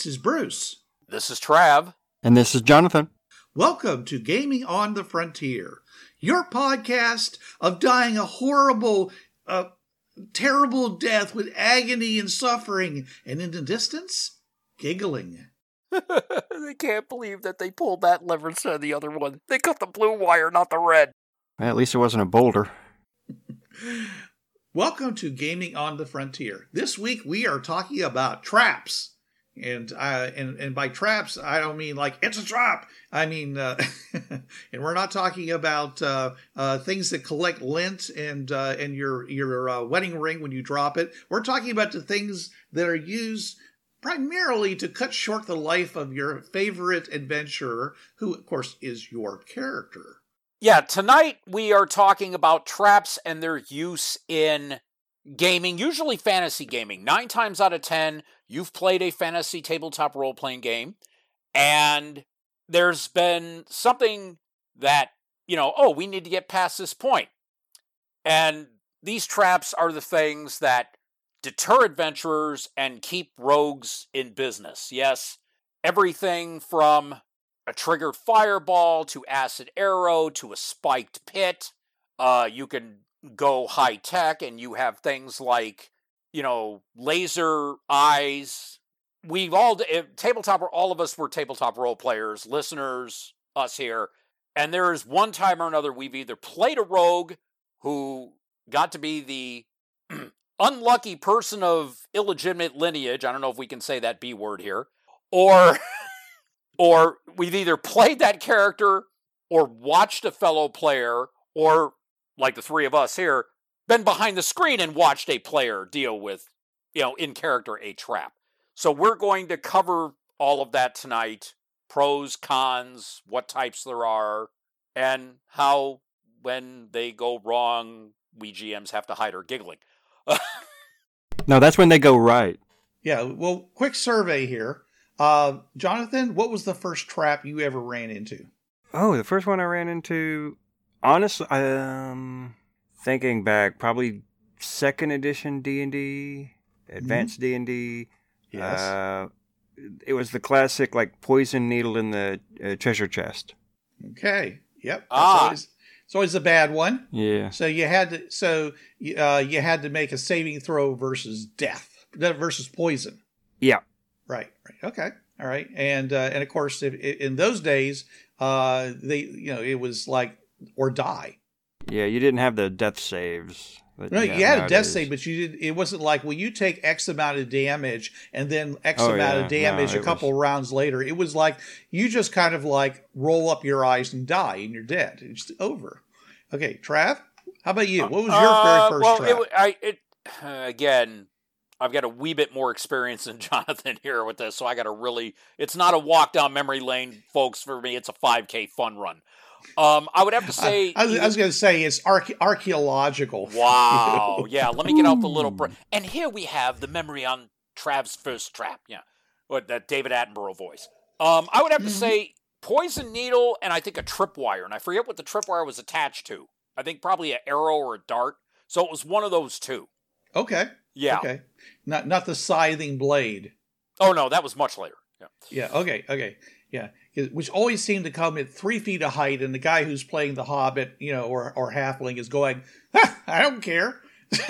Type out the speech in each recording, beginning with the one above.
This is Bruce. This is Trav. And this is Jonathan. Welcome to Gaming on the Frontier, your podcast of dying a horrible, uh, terrible death with agony and suffering, and in the distance, giggling. they can't believe that they pulled that lever instead of the other one. They cut the blue wire, not the red. Well, at least it wasn't a boulder. Welcome to Gaming on the Frontier. This week we are talking about traps. And I and and by traps, I don't mean like it's a trap. I mean, uh, and we're not talking about uh, uh, things that collect lint and uh, and your your uh, wedding ring when you drop it. We're talking about the things that are used primarily to cut short the life of your favorite adventurer, who of course is your character. Yeah, tonight we are talking about traps and their use in gaming, usually fantasy gaming. Nine times out of ten, you've played a fantasy tabletop role playing game, and there's been something that, you know, oh, we need to get past this point. And these traps are the things that deter adventurers and keep rogues in business. Yes, everything from a triggered fireball to acid arrow to a spiked pit. Uh, you can go high tech and you have things like, you know, laser eyes. We've all, if, eh, tabletop, all of us were tabletop role players, listeners, us here. And there is one time or another we've either played a rogue who got to be the unlucky person of illegitimate lineage. I don't know if we can say that B word here. Or or we've either played that character or watched a fellow player or like the three of us here been behind the screen and watched a player deal with you know in character a trap so we're going to cover all of that tonight pros cons what types there are and how when they go wrong we gms have to hide our giggling No, that's when they go right. Yeah. Well, quick survey here. Uh, Jonathan, what was the first trap you ever ran into? Oh, the first one I ran into, honestly, um, thinking back, probably second edition D and D, advanced D and D. Yes. Uh, it was the classic like poison needle in the uh, treasure chest. Okay. Yep. That's Ah. always, it's always a bad one. Yeah. So you had to. So uh, you had to make a saving throw versus death versus poison. Yeah. Right. Right. Okay. All right. And uh, and of course, if, in those days, uh, they you know it was like or die. Yeah. You didn't have the death saves. that No, have you had a death save, but you did. It wasn't like well, you take X amount of damage, and then X Oh, amount yeah. of damage No, a it couple rounds later. It was like you just kind of like roll up your eyes and die, and you're dead. It's over. Okay, Trav, how about you? What was your Uh, very first well, trap? It, wa- I, it, again, I've got a wee bit more experience than Jonathan here with this, so I got to really. It's not a walk down memory lane, folks. For me, it's a 5K fun run. Um, I would have to say. I, I was, was going to say it's arche- archaeological. wow, yeah. Let me get out the little. Br- and here we have the memory on Trav's first trap. Yeah, with that David Attenborough voice. Um, I would have to Mhm. say poison needle and I think a tripwire, and I forget what the tripwire was attached to. I think probably an arrow or a dart. So it was one of those two. Okay. Yeah. Okay. Not not the scything blade. Oh no, that was much later. Yeah. Yeah. Okay. Okay. Yeah. Which always seemed to come at three feet of height, and the guy who's playing the Hobbit, you know, or or halfling, is going, "Ha, "I don't care."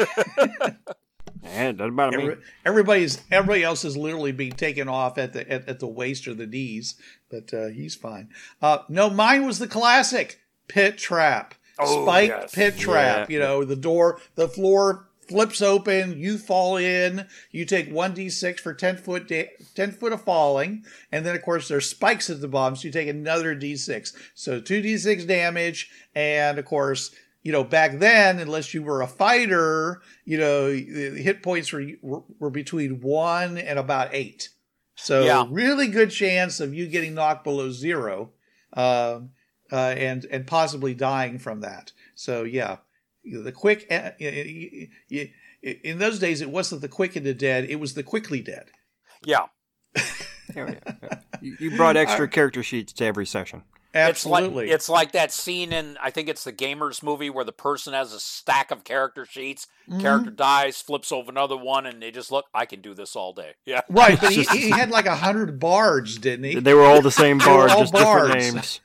It doesn't me. Every, everybody's everybody else is literally being taken off at the at, at the waist or the knees, but uh, he's fine. Uh, no, mine was the classic pit trap, Oh, spiked yes. pit trap. Yeah. You know, the door, the floor flips open, you fall in, you take one d six for ten foot da- ten foot of falling, and then of course there's spikes at the bottom, so you take another d six, so two d six damage, and of course you know, back then, unless you were a fighter, you know, the hit points were were, were between one and about eight. So Yeah. really good chance of you getting knocked below zero, um, uh, and and possibly dying from that. So yeah, the quick. Y- y- y- in those days, it wasn't the quick and the dead; it was the quickly dead. Yeah. Yeah, yeah. You, you brought extra character sheets to every session. Absolutely, It's like, it's like that scene in I think it's the Gamers movie where the person has a stack of character sheets. Mhm. Character dies, flips over another one, and they just look. I can do this all day. Yeah. right. But he, he had like a hundred bards, didn't he? They were all the same They were bard, just different bards. names.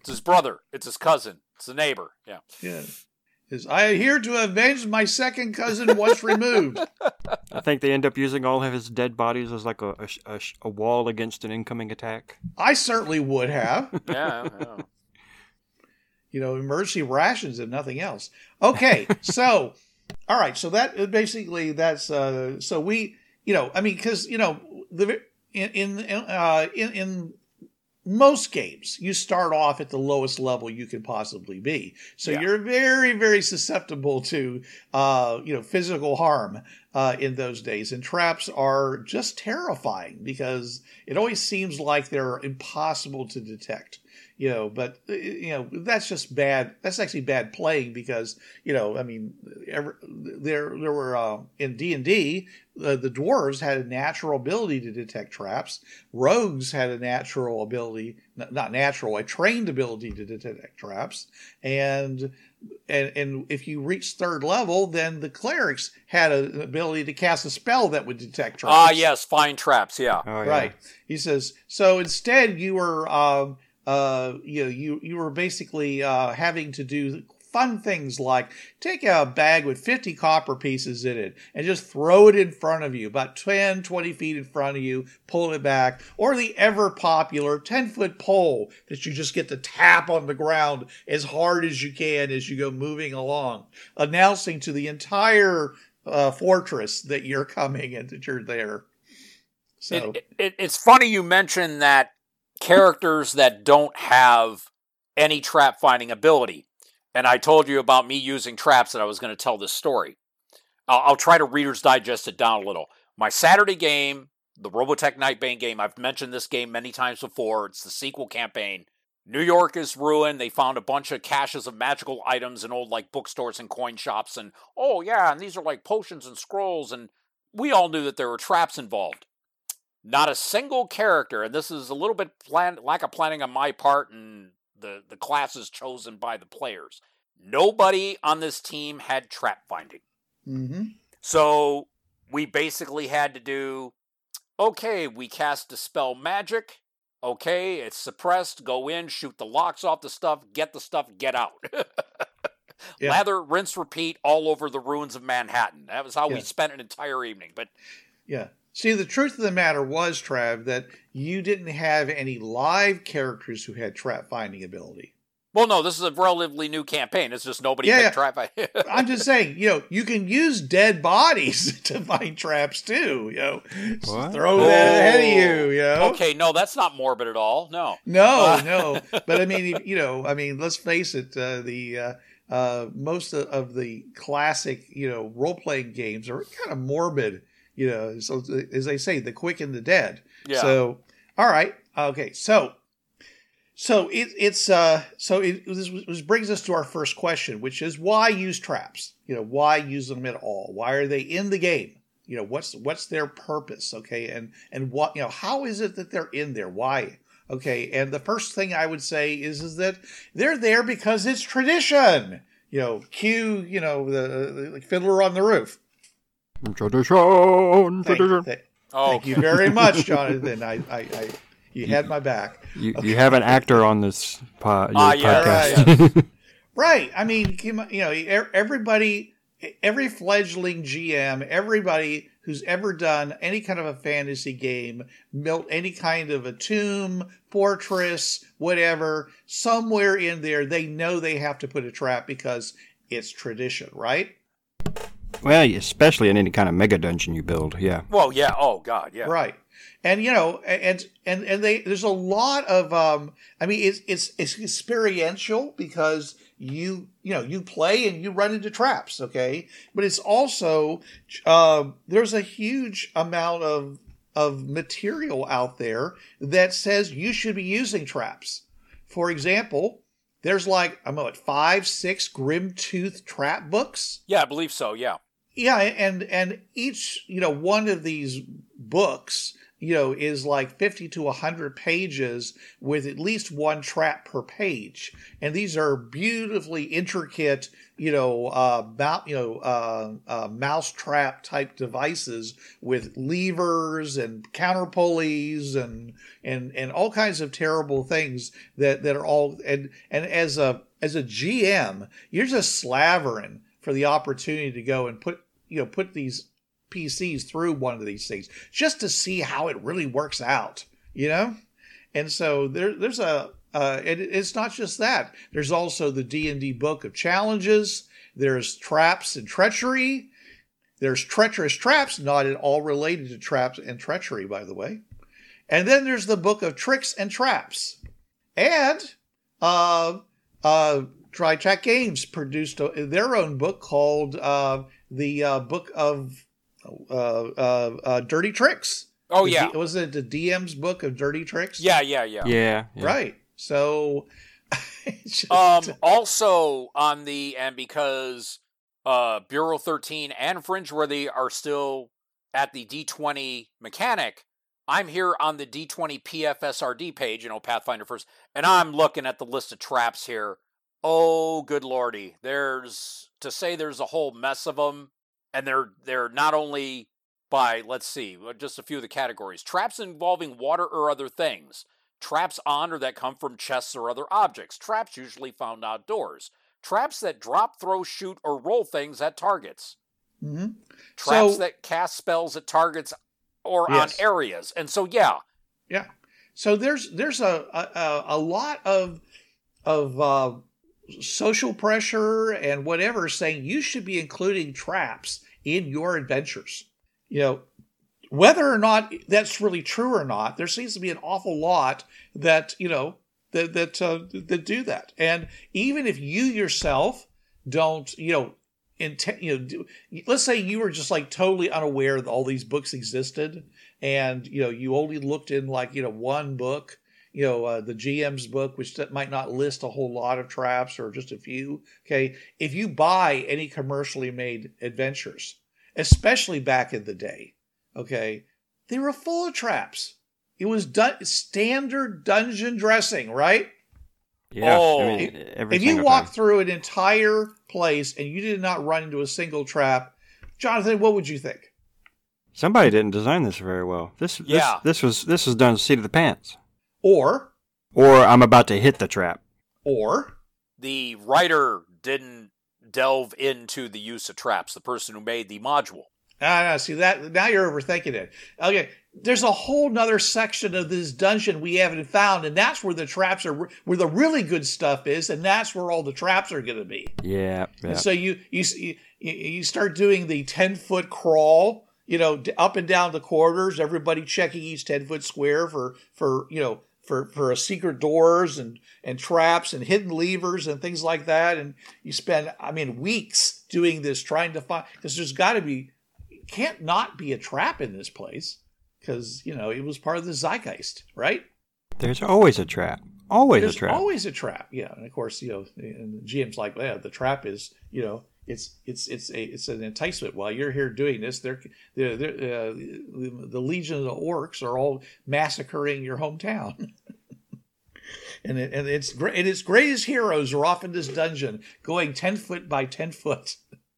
It's his brother. It's his cousin. It's the neighbor. Yeah. Yeah. Is I am here to avenge my second cousin once removed. I think they end up using all of his dead bodies as like a, a, a, a wall against an incoming attack. I certainly would have. Yeah. yeah. You know, emergency rations and nothing else. Okay, so all right, so that basically that's uh so we you know I mean because you know the in in uh in in most games you start off at the lowest level you can possibly be. So Yeah. you're very very susceptible to uh you know physical harm uh in those days. And traps are just terrifying because it always seems like they're impossible to detect you know but uh, you know that's just bad that's actually bad playing because you know i mean ever, there there were uh, in d&d uh, the dwarves had a natural ability to detect traps rogues had a natural ability n- not natural a trained ability to detect traps and and and if you reach third level then the clerics had a- an ability to cast a spell that would detect traps Ah, yes. Fine traps. Yeah. Oh, yeah. Right. He says so. Instead, you were, um, uh, you know, you you were basically uh, having to do fun things like take a bag with 50 copper pieces in it and just throw it in front of you about 10 20 feet in front of you pull it back or the ever popular 10 foot pole that you just get to tap on the ground as hard as you can as you go moving along announcing to the entire uh, fortress that you're coming and that you're there. So It, it, it's funny you mention that characters that don't have any trap finding ability. And I told you about me using traps that I was going to tell this story. I'll, I'll try to Reader's Digest it down a little. My Saturday game, the Robotech Nightbane game, I've mentioned this game many times before. It's the sequel campaign. New York is ruined. They found a bunch of caches of magical items in old like bookstores and coin shops. And oh, yeah, and these are like potions and scrolls. And we all knew that there were traps involved not a single character, and this is a little bit plan lack of planning on my part and the, the classes chosen by the players. Nobody on this team had trap finding. hmm So we basically had to do okay, we cast Dispel Magic. Okay, it's suppressed. Go in, shoot the locks off the stuff, get the stuff, get out. Yeah. Lather, rinse, repeat all over the ruins of Manhattan. That was how we spent an entire evening. But Yeah. See, the truth of the matter was, Trav, that you didn't have any live characters who had trap finding ability. Well, no, this is a relatively new campaign. It's just nobody Yeah, picked trap. I'm just saying, you know, you can use dead bodies to find traps too. You know, Just What? throw that ahead of you. You know. okay, no, that's not morbid at all. No. No, Uh, no. But I mean, you know, I mean, let's face it. Uh, the uh, uh, most of, of the classic, you know, role playing games are kind of morbid. You know, so as they say, the quick and the dead. Yeah. So, all right, okay. So, so it, it's uh, so it this, this brings us to our first question, which is why use traps? You know, why use them at all? Why are they in the game? You know, what's what's their purpose? Okay, and and what you know, how is it that they're in there? Why? Okay, and the first thing I would say is is that they're there because it's tradition. You know, cue you know the, the Fiddler on the Roof. Tradition, Thank, tradition. th- Oh, thank you very much, Jonathan. I, I, I you had my back. You, you have an actor on this po- your Ah, yeah, podcast. Right. I mean, you know, everybody, every fledgling GM, everybody who's ever done any kind of a fantasy game, built any kind of a tomb, fortress, whatever, somewhere in there, they know they have to put a trap because it's tradition, right? Well, especially in any kind of mega dungeon you build. Yeah. well, yeah. Oh, God, yeah. Right. And you know, and and and they there's a lot of um I mean it's it's it's experiential because you you know you play and you run into traps okay but it's also uh, there's a huge amount of of material out there that says you should be using traps for example there's like i'm at five six Grimtooth trap books Yeah, I believe so. Yeah. Yeah and and each you know one of these books you know is like 50 to 100 pages with at least one trap per page. And these are beautifully intricate you know uh you know uh, uh mouse trap type devices with levers and counter pulleys and and and all kinds of terrible things that that are all and and as a as a gm you're just slavering for the opportunity to go and put you know put these PCs through one of these things just to see how it really works out, you know? And so there, there's a, uh, it, it's not just that. There's also the D&D book of challenges. There's traps and treachery. There's treacherous traps, not at all related to traps and treachery, by the way. And then there's the book of tricks and traps. And, uh, uh, Tri Tac Games produced a, their own book called, uh, the, uh, book of, uh, uh, uh, Dirty Tricks. Oh The yeah. D- was it the DM's book of Dirty Tricks? Yeah, yeah, yeah. Yeah. yeah. Right. So, just- Um, also on the and because uh, Bureau 13 and Fringeworthy are still at the D20 mechanic, I'm here on the D20 PFSRD page, you know, Pathfinder first, and I'm looking at the list of traps here. Oh, good lordy! There's to say there's a whole mess of them, and they're they're not only by let's see, uh, just a few of the categories: traps involving water or other things, traps on or that come from chests or other objects, traps usually found outdoors, traps that drop, throw, shoot, or roll things at targets, Mhm. traps So- that cast spells at targets or Yes. on areas. And so, yeah, Yeah. So there's there's a a, a lot of of uh, social pressure and whatever saying you should be including traps in your adventures. You know, whether or not that's really true or not, there seems to be an awful lot that you know that that uh, that do that. And even if you yourself don't, you know, intent, you know, do, let's say you were just like totally unaware that all these books existed, and you know you only looked in like you know one book you know uh, the gm's book which might not list a whole lot of traps or just a few okay if you buy any commercially made adventures especially back in the day okay they were full of traps it was dun- standard dungeon dressing right Yeah. Oh. I mean, if you single walk time. through an entire place and you did not run into a single trap jonathan what would you think Somebody didn't design this very well. This, Yeah. this, this was this was done seat of the pants. Or Or I'm about to hit the trap. or the writer didn't delve into the use of traps, the person who made the module. Ah, no, see that now you're overthinking it. Okay, there's a whole nother section of this dungeon we haven't found, and that's where the traps are, where the really good stuff is, and that's where all the traps are going to be. Yeah. yeah. And so you you you you start doing the ten foot crawl, you know, up and down the corridors, everybody checking each ten foot square for for you know for for a secret doors and and traps and hidden levers and things like that, and you spend I mean weeks doing this trying to find because there's got to be can't not be a trap in this place because you know it was part of the zeitgeist, right? There's always a trap. Always There's a trap. always a trap. Yeah, and of course, you know, and the GM's like, yeah, the trap is, you know, it's it's it's a it's an enticement. While you're here doing this, they're, they're, they're uh, the, legion of the orcs are all massacring your hometown. and it, and it's. And its greatest heroes are off in this dungeon, going ten foot by ten foot.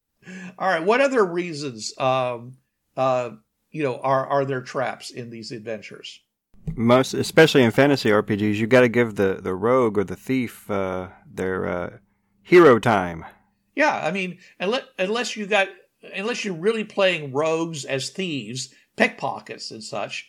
all right, what other reasons, um, uh, you know, are are there traps in these adventures? Most, especially in fantasy RPGs, you got to give the the rogue or the thief uh, their uh, hero time. Yeah, I mean, unless unless you got unless you're really playing rogues as thieves, pickpockets and such,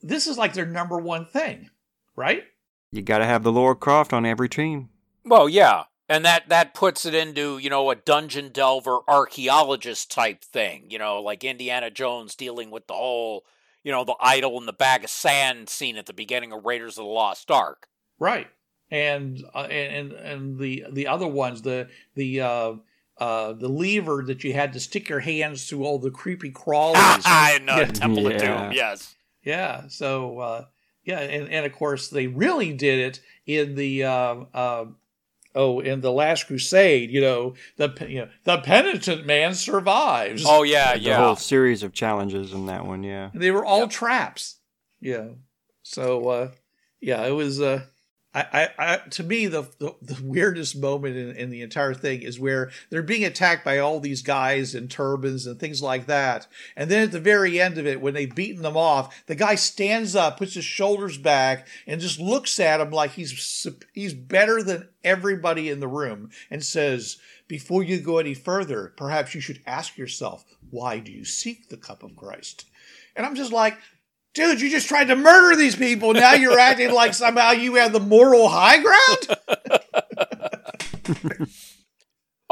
this is like their number one thing, right? You got to have the Lara Croft on every team. Well, yeah. And that, that puts it into, you know, a dungeon delver archaeologist type thing, you know, like Indiana Jones dealing with the whole, you know, the idol and the bag of sand scene at the beginning of Raiders of the Lost Ark. Right. And uh, and and the the other ones, the the uh, uh, the lever that you had to stick your hands through all the creepy crawlies. I know Yeah. Temple of Doom. Yes. Yeah. So uh, yeah, and, and of course they really did it in the uh, uh, oh in the Last Crusade. You know the you know the penitent man survives. Oh yeah, The yeah. whole series of challenges in that one, yeah. They were all Yep. traps. Yeah. So uh, yeah, it was. Uh, I, I, to me, the, the the weirdest moment in, in the entire thing is where they're being attacked by all these guys in turbans and things like that. And then at the very end of it, when they've beaten them off, the guy stands up, puts his shoulders back, and just looks at him like he's he's better than everybody in the room, and says, "Before you go any further, perhaps you should ask yourself, why do you seek the cup of Christ?" And I'm just like, dude, you just tried to murder these people. Now you're acting like somehow you have the moral high ground.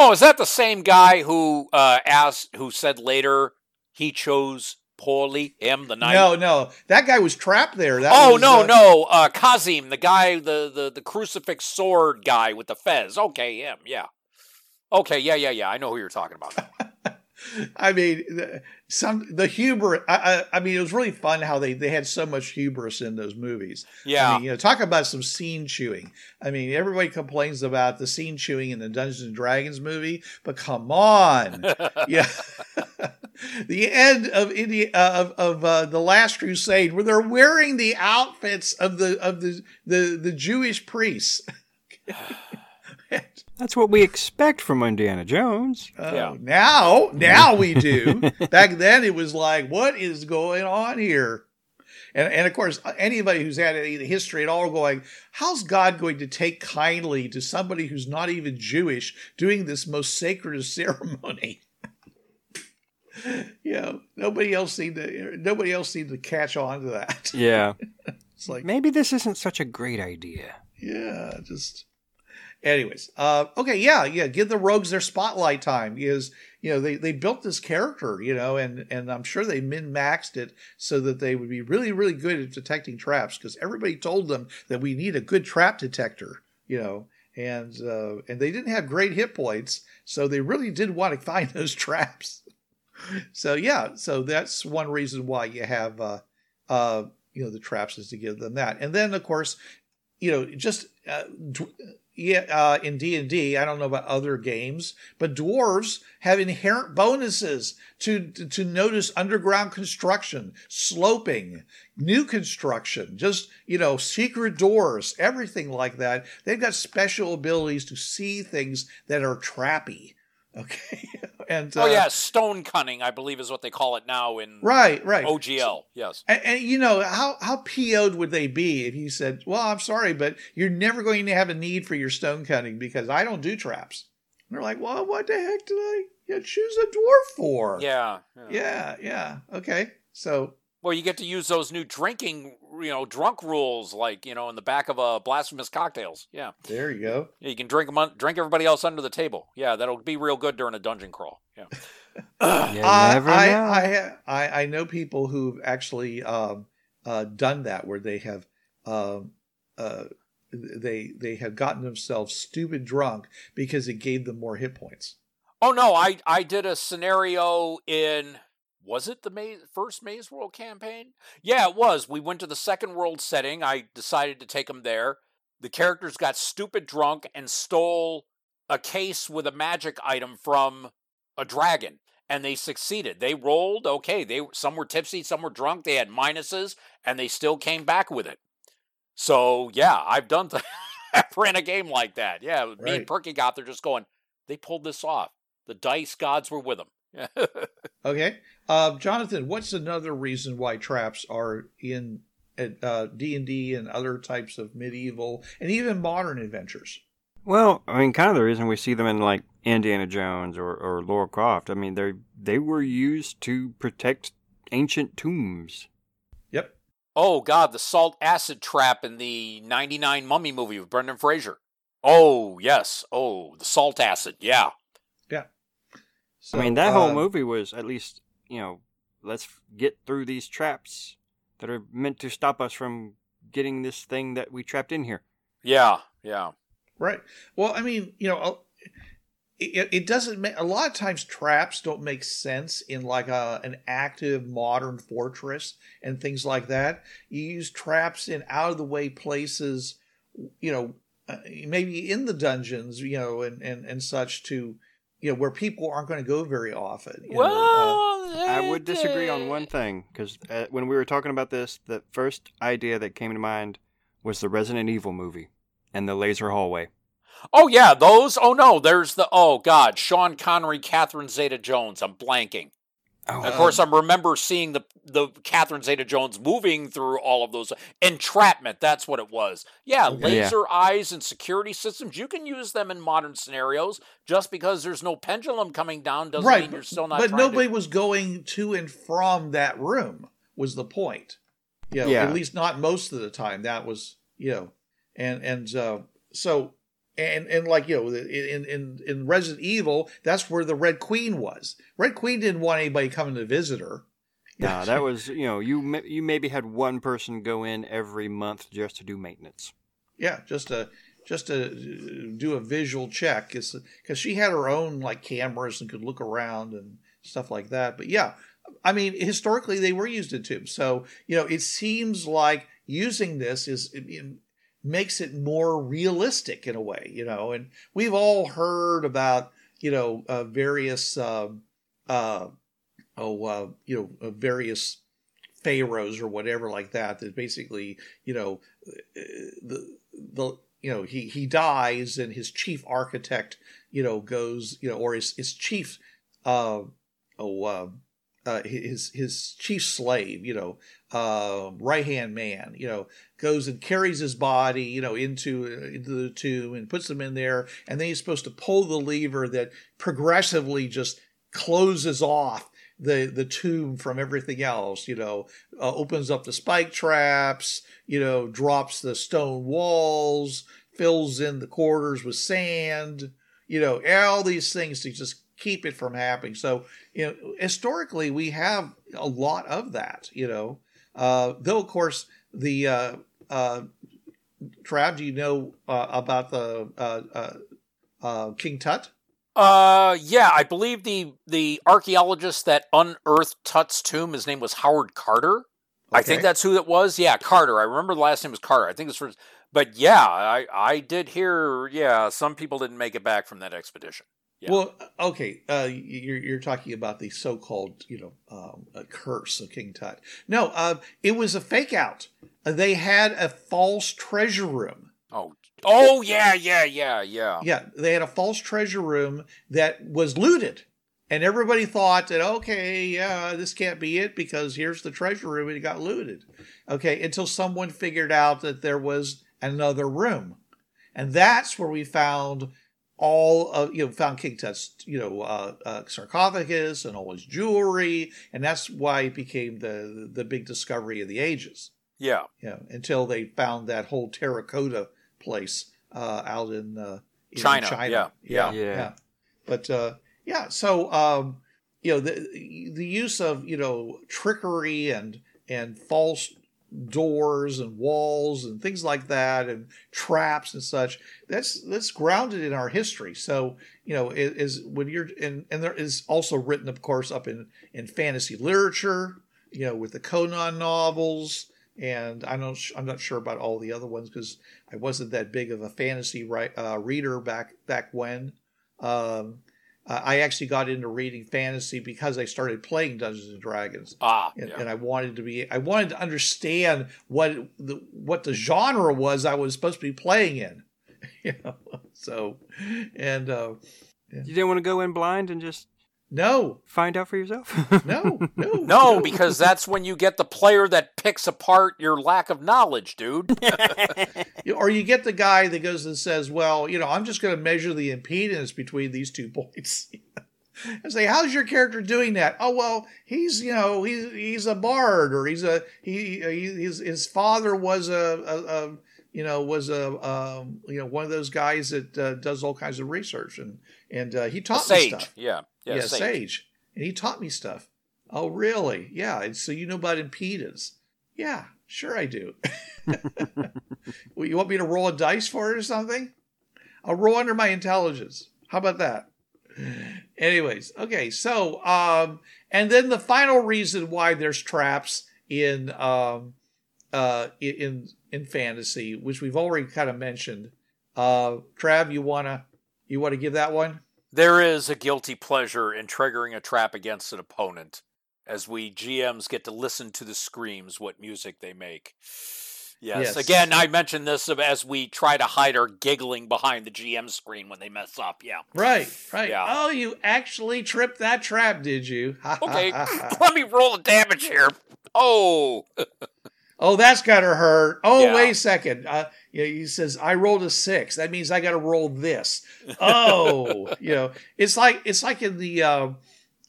Oh, is that the same guy who uh, asked, who said later he chose poorly him the knight? no, no, that guy was trapped there. That oh was, no, uh, no, uh, Kazim, the guy, the, the the crucifix sword guy with the fez. Okay, him, yeah. Okay, yeah, yeah, yeah. I know who you're talking about. I mean, the- some the hubris. I, I, I mean, it was really fun how they they had so much hubris in those movies. Yeah, I mean, you know, talk about some scene chewing. I mean, everybody complains about the scene chewing in the Dungeons and Dragons movie, but come on, yeah. the end of India of of uh, the Last Crusade, where they're wearing the outfits of the of the the, the Jewish priests. That's what we expect from Indiana Jones. Oh, Yeah. Now, now we do. Back then, it was like, what is going on here? And, and of course, anybody who's had any history at all going, how's God going to take kindly to somebody who's not even Jewish doing this most sacred ceremony? you know, nobody else seemed to nobody else seemed to catch on to that. Yeah. It's like, Maybe this isn't such a great idea. yeah, just. Anyways, uh, okay, yeah, yeah. Give the rogues their spotlight time. Is you know they they built this character, you know, and and I'm sure they min maxed it so that they would be really really good at detecting traps because everybody told them that we need a good trap detector, you know, and uh, and they didn't have great hit points, so they really did want to find those traps. So yeah, so that's one reason why you have uh, uh, you know the traps is to give them that, and then of course you know just uh, d- uh, in D and D I don't know about other games, but dwarves have inherent bonuses to to notice underground construction, sloping, new construction, just you know secret doors, everything like that. They've got special abilities to see things that are trappy. Okay, and oh uh, yeah, stone cunning, I believe, is what they call it now in right, right. OGL. Yes. And, and you know how how PO'd would they be if you said, "Well, I'm sorry, but you're never going to have a need for your stone cutting because I don't do traps." And they're like, "Well, what the heck did I choose a dwarf for?" Yeah. yeah, yeah. Okay, so Well, you get to use those new drinking, you know, drunk rules, like you know, in the back of a blasphemous cocktails. Yeah, there you go. Yeah, you can drink them, un- drink everybody else under the table. Yeah, that'll be real good during a dungeon crawl. Yeah. You I, never I, know. I, I I know people who've actually um, uh, done that where they have um, uh, they they have gotten themselves stupid drunk because it gave them more hit points. Oh no, I I did a scenario in was it the Maze, first Maze World campaign? Yeah, it was. We went to the second world setting. I decided to take them there. The characters got stupid drunk and stole a case with a magic item from a dragon and they succeeded. They rolled okay. They some were tipsy, some were drunk. They had minuses and they still came back with it. So, yeah, I've done th- ran a game like that. Yeah, me and Perky got there just going, they pulled this off. The dice gods were with them. Okay, uh, Jonathan, what's another reason why traps are in uh, D and D and other types of medieval and even modern adventures? Well, I mean, kind of the reason we see them in like Indiana Jones or, or Lara Croft. I mean, they they were used to protect ancient tombs. Yep. oh God, the salt acid trap in the '99 Mummy movie with Brendan Fraser. Oh yes. Oh, the salt acid. Yeah. So, I mean, that whole uh, movie was at least you know, let's get through these traps that are meant to stop us from getting this thing that we trapped in here. Yeah. Yeah. Right. Well, I mean, you know, uh, it, it doesn't make a lot of times traps don't make sense in like a an active modern fortress and things like that. You use traps in out of the way places, you know, uh, maybe in the dungeons, you know, and and and such to, you know, where people aren't going to go very often. you know, uh, Well, I would disagree on one thing because uh, when we were talking about this, the first idea that came to mind was the Resident Evil movie and the laser hallway. Oh yeah, those. Oh no, there's the. Oh god, Sean Connery, Catherine Zeta-Jones. I'm blanking. Oh, Of course, I remember seeing the the Catherine Zeta-Jones moving through all of those entrapment. That's what it was. Yeah, Okay. Yeah. laser eyes and security systems. You can use them in modern scenarios. Just because there's no pendulum coming down doesn't right. mean you're still not. but trying to- nobody was going to and from that room. Was the point? You know, Yeah. At least not most of the time. That was you know, and and uh, so and and like you know in in in Resident Evil, that's where the Red Queen was. Red Queen didn't want anybody coming to visit her. no, that was you know you you maybe had one person go in every month just to do maintenance. Yeah, just to just to uh, do a visual check because she had her own like cameras and could look around and stuff like that. But yeah, I mean historically they were used in tubes, so you know it seems like using this is makes it more realistic in a way, you know. And we've all heard about you know uh, various um uh, oh uh, you know uh, various pharaohs or whatever like that that basically you know uh, the the you know he he dies and his chief architect you know goes you know or his his chief uh oh uh, uh his his chief slave you know uh right hand man you know goes and carries his body you know into into the tomb and puts him in there. And then he's supposed to pull the lever that progressively just closes off the the tomb from everything else you know uh, opens up the spike traps you know drops the stone walls fills in the corridors with sand you know all these things to just keep it from happening so you know historically we have a lot of that you know uh though of course the uh uh Trav, do you know uh, about the uh, uh, uh, King Tut? Uh, yeah, I believe the the archaeologist that unearthed Tut's tomb, his name was Howard Carter. I think that's who it was. Yeah, Carter. I remember the last name was Carter. I think it's for. But yeah, I I did hear. Yeah, some people didn't make it back from that expedition. Yeah. Well, okay, uh, you're you're talking about the so-called, you know, um, curse of King Tut. No, uh, it was a fake out. Uh, they had a false treasure room. Oh, oh yeah, yeah, yeah, yeah. Yeah, they had a false treasure room that was looted, and everybody thought that okay, yeah, this can't be it because here's the treasure room and it got looted. Okay, until someone figured out that there was another room, and that's where we found all of you know found King Tut's you know uh, uh, sarcophagus and all his jewelry, and that's why it became the the big discovery of the ages. Yeah. Yeah, until they found that whole terracotta place uh, out in, uh, in China, China. yeah, yeah, yeah. yeah. But uh, yeah, so um, you know the the use of you know trickery and and false doors and walls and things like that and traps and such. That's that's grounded in our history. So you know it is when you're and and there is also written of course up in in fantasy literature you know with the conan novels. And I don't, I'm not sure about all the other ones because I wasn't that big of a fantasy right, uh, reader back back when. Um, uh, I actually got into reading fantasy because I started playing Dungeons and Dragons, Ah, and, yeah. and I wanted to be, I wanted to understand what the what the genre was I was supposed to be playing in, you know. So, and uh, You didn't want to go in blind and just no, find out for yourself. no, no, No, because that's when you get the player that picks apart your lack of knowledge, dude. Or you get the guy that goes and says, "Well, you know, I'm just going to measure the impedance between these two points." and say, "How's your character doing that?" Oh, well, he's you know he's he's a bard, or he's a he, he his his father was a, a, a you know was a um, you know one of those guys that uh, does all kinds of research, and and uh, he A taught me sage. stuff. Yeah. Yeah, Yeah, sage. sage. and he taught me stuff. Oh, really? Yeah, and so you know about impedance? Yeah, Sure, I do. well, you want me to roll a dice for it or something? I'll roll under my intelligence. How about that? Anyways, okay, so um, and then the final reason why there's traps in um, uh, in in fantasy, which we've already kind of mentioned. Uh, Trav, you wanna you wanna give that one? There is a guilty pleasure in triggering a trap against an opponent, as we GMs get to listen to the screams, what music they make. Yes. Yes. Again, I mentioned this as we try to hide our giggling behind the GM screen when they mess up. Yeah. Right, right. Yeah. Oh, you actually tripped that trap, did you? Okay, let me roll the damage here. Oh, oh, that's gotta hurt. Oh, Yeah. wait a second. Uh, you know, he says I rolled a six. That means I got to roll this. Oh, you know, it's like it's like in the. Uh,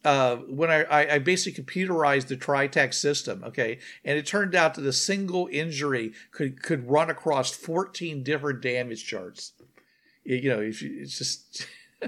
uh, when I, I, I basically computerized the Tri Tac system, okay, and it turned out that a single injury could could run across fourteen different damage charts. You you know, if you, it's just,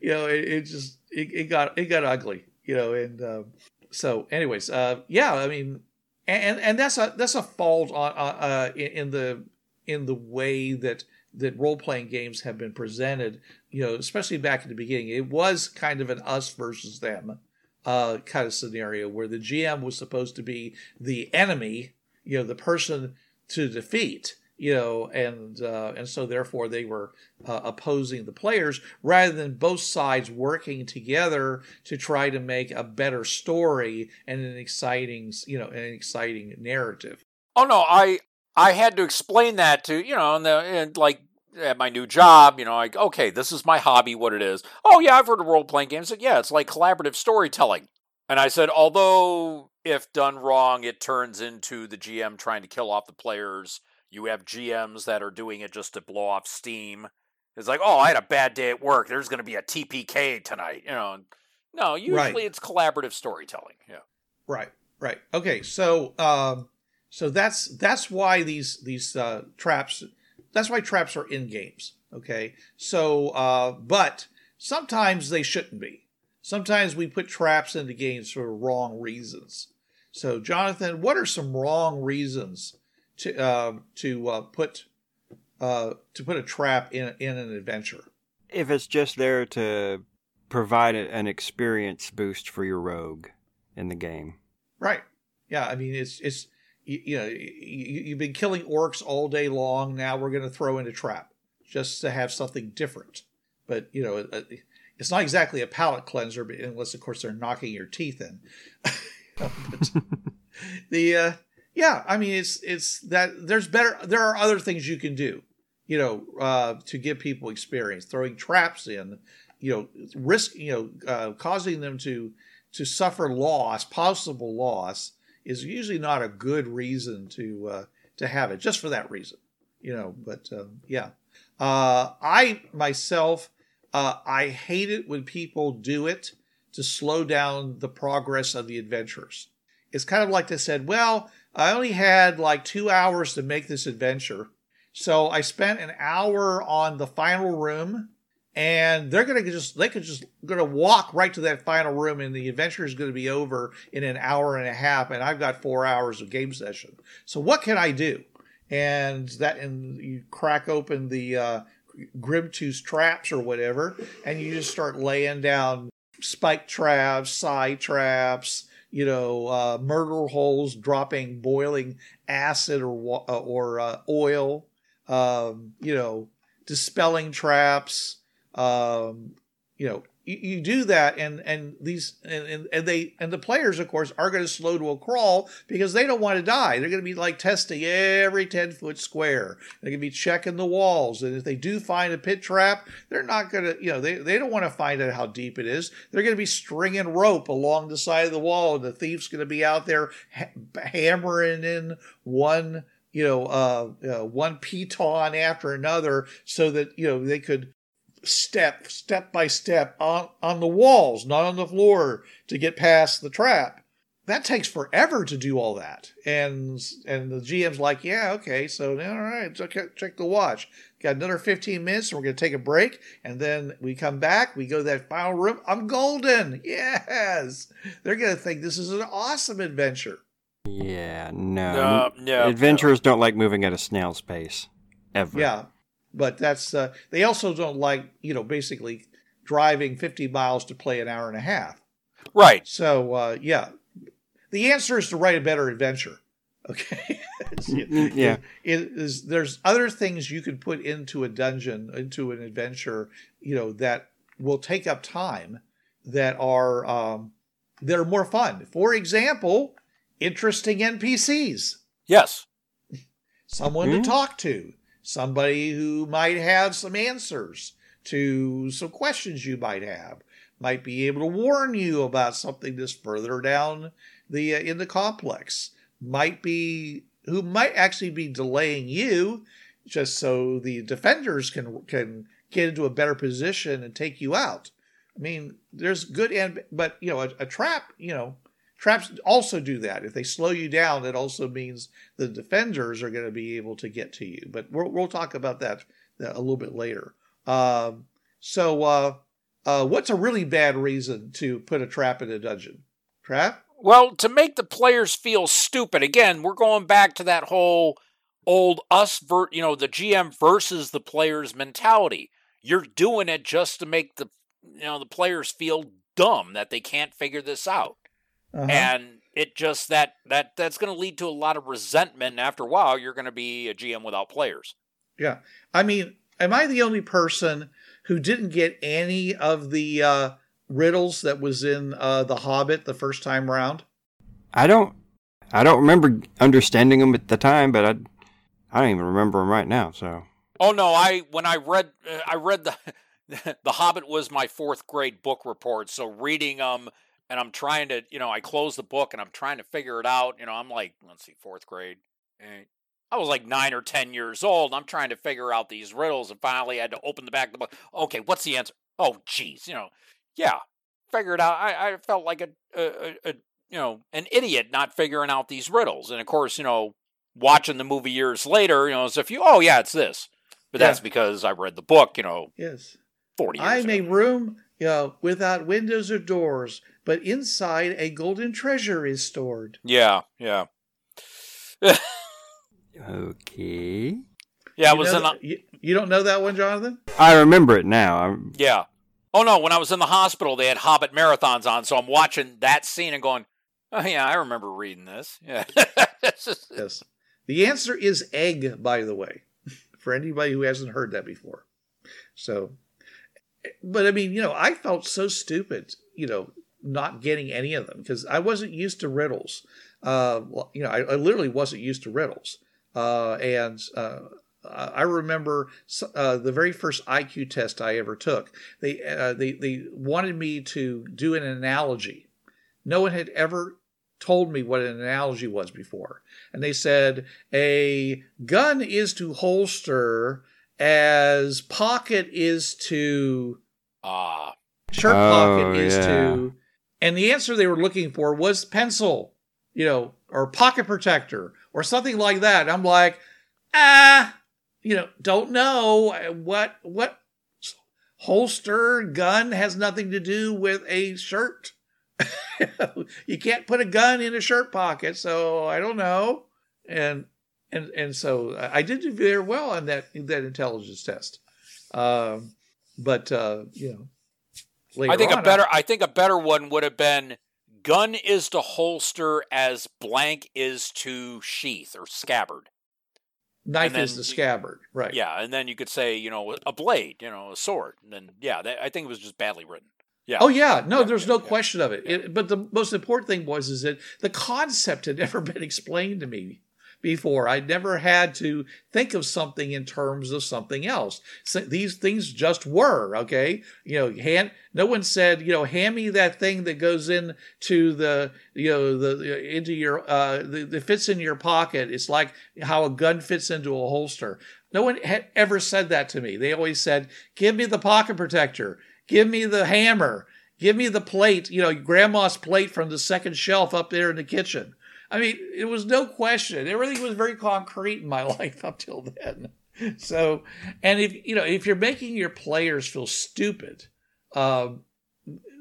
you know, it, it just it, it got it got ugly, you know, and um, so, anyways, uh, yeah, I mean, and and that's a that's a fault on uh, uh, in, the in the way that that role playing games have been presented. You know, especially back in the beginning, it was kind of an us versus them uh, kind of scenario where the GM was supposed to be the enemy, you know, the person to defeat. You know, and uh, and so therefore they were uh, opposing the players rather than both sides working together to try to make a better story and an exciting, you know, an exciting narrative. oh no! I I had to explain that to you know, in the and like at my new job. You know, like okay, this is my hobby. What it is? Oh yeah, I've heard of role playing games. Said, yeah, it's like collaborative storytelling. And I said, although if done wrong, it turns into the GM trying to kill off the players. You have GMs that are doing it just to blow off steam. It's like, oh, I had a bad day at work. There's going to be a TPK tonight. You know, no, usually Right. it's collaborative storytelling. Yeah. Right, right. Okay, so um, so that's that's why these these uh, traps. That's why traps are in games. Okay, so uh, but sometimes they shouldn't be. Sometimes we put traps into games for wrong reasons. So, Jonathan, what are some wrong reasons to um to uh, put uh, to put a trap in in an adventure? If it's just there to provide an experience boost for your rogue in the game. Right. Yeah. I mean, it's it's you, you know you, you've been killing orcs all day long. Now we're going to throw in a trap just to have something different. But you know, it's not exactly a palate cleanser, but unless of course they're knocking your teeth in. The uh, yeah, I mean, it's it's that there's better. There are other things you can do. You know, uh, to give people experience, throwing traps in. You know, risk. You know, uh, causing them to to suffer loss, possible loss, is usually not a good reason to uh, to have it. Just for that reason, you know. But um, yeah, uh, I myself, uh, I hate it when people do it to slow down the progress of the adventures. It's kind of like they said, well, I only had like two hours to make this adventure, so I spent an hour on the final room and they're gonna just they could just gonna walk right to that final room and the adventure is gonna be over in an hour and a half and i've got four hours of game session. So what can i do? And that and you crack open the uh grimtooth traps or whatever and you just start laying down spike traps side traps you know uh murder holes dropping boiling acid or uh, or uh, oil um you know dispelling traps um, you know, you, you do that, and and these and, and and they and the players, of course, are going to slow to a crawl because they don't want to die. They're going to be like testing every ten foot square. They're going to be checking the walls, and if they do find a pit trap, they're not going to, you know, they they don't want to find out how deep it is. They're going to be stringing rope along the side of the wall, and the thief's going to be out there ha- hammering in one. You know, uh, uh, one piton after another, so that you know they could step step by step on on the walls not on the floor to get past the trap. That takes forever to do all that. And and the gm's like yeah okay so all right check, check the watch. Got another 15 minutes and we're going to take a break and then we come back we go to that final room. I'm golden. Yes. They're going to think this is an awesome adventure. Yeah, no. No, no, Adventurers don't like moving at a snail's pace. Ever. Yeah, but that's uh, they also don't like you know basically driving 50 miles to play an hour and a half. Right. So uh, yeah, the answer is to write a better adventure. Okay. It's- Mm, yeah. It is there's other things you can put into a dungeon, into an adventure, you know, that will take up time that are um that are more fun. For example, interesting NPCs. Yes. Someone Hmm. to talk to, somebody who might have some answers to some questions you might have, might be able to warn you about something that's further down the uh, in the complex, might be who might actually be delaying you just so the defenders can can get into a better position and take you out. I mean, there's good and but you know a, a trap, you know, traps also do that. If they slow you down, it also means the defenders are going to be able to get to you. But we'll, we'll talk about that a little bit later. Um, so, uh, uh, what's a really bad reason to put a trap in a dungeon? Trap? Well, to make the players feel stupid, again, we're going back to that whole old us, ver- you know, the GM versus the players mentality. You're doing it just to make the, you know, the players feel dumb that they can't figure this out, Uh-huh. and it just that that that's going to lead to a lot of resentment. And after a while, you're going to be a GM without players. Yeah. I mean, am I the only person who didn't get any of the uh, riddles that was in uh, The Hobbit the first time around? I don't. I don't remember understanding them at the time, but I. I don't even remember them right now. So. Oh no, I when I read uh, I read the The Hobbit was my fourth grade book report, so reading them and I'm trying to, you know, I close the book and I'm trying to figure it out. You know, I'm like, let's see, fourth grade. Eh, I was like nine or ten years old. I'm trying to figure out these riddles, and finally I had to open the back of the book. Okay, what's the answer? Oh, geez, you know, yeah, figure it out. I, I felt like a, a, a, a, you know, an idiot not figuring out these riddles, and of course, you know, watching the movie years later, you know, as if you, oh yeah, it's this, but that's because I read the book, you know, Yes. forty years I'm a room you know, without windows or doors, but inside a golden treasure is stored. Yeah, yeah, Okay. yeah. I You was know in the you, you don't know that one, Jonathan? I remember it now. I'm, Yeah. Oh no, when I was in the hospital, they had Hobbit marathons on, so I'm watching that scene and going, "Oh yeah, I remember reading this." Yeah. Just- Yes. The answer is egg, by the way, for anybody who hasn't heard that before. So, but I mean, you know, I felt so stupid, you know, not getting any of them because I wasn't used to riddles. Uh, you know, I, I literally wasn't used to riddles. Uh, and uh, I remember uh, the very first IQ test I ever took. They uh, they they wanted me to do an analogy. No one had ever told me what an analogy was before. And they said a gun is to holster as pocket is to Ah, shirt Oh, pocket is yeah. to and the answer they were looking for was pencil, you know, or pocket protector or something like that. I'm like, ah, you know, don't know what what holster gun has nothing to do with a shirt. you can't put a gun in a shirt pocket, so I don't know. And and and so I did do very well on that that intelligence test. Um, but uh, you know, later I think a better I think a better one would have been gun is to holster as blank is to sheath or scabbard. knife is the you- scabbard, right? Yeah, and then you could say, you know, a blade, you know, a sword. And then yeah, that, I think it was just badly written. Yeah. Oh yeah, no, Yeah, there's yeah, no question of it. it. But the most important thing was is that the concept had never been explained to me before. I'd never had to think of something in terms of something else. So these things just were okay. You know, hand. No one said, you know, hand me that thing that goes in to the, you know, the into your uh, fits in your pocket. It's like how a gun fits into a holster. No one had ever said that to me. They always said, "Give me the pocket protector." Give me the hammer. Give me the plate, you know, grandma's plate from the second shelf up there in the kitchen. I mean, it was no question. Everything was very concrete in my life up till then. So, and if you know, if you're making your players feel stupid, um,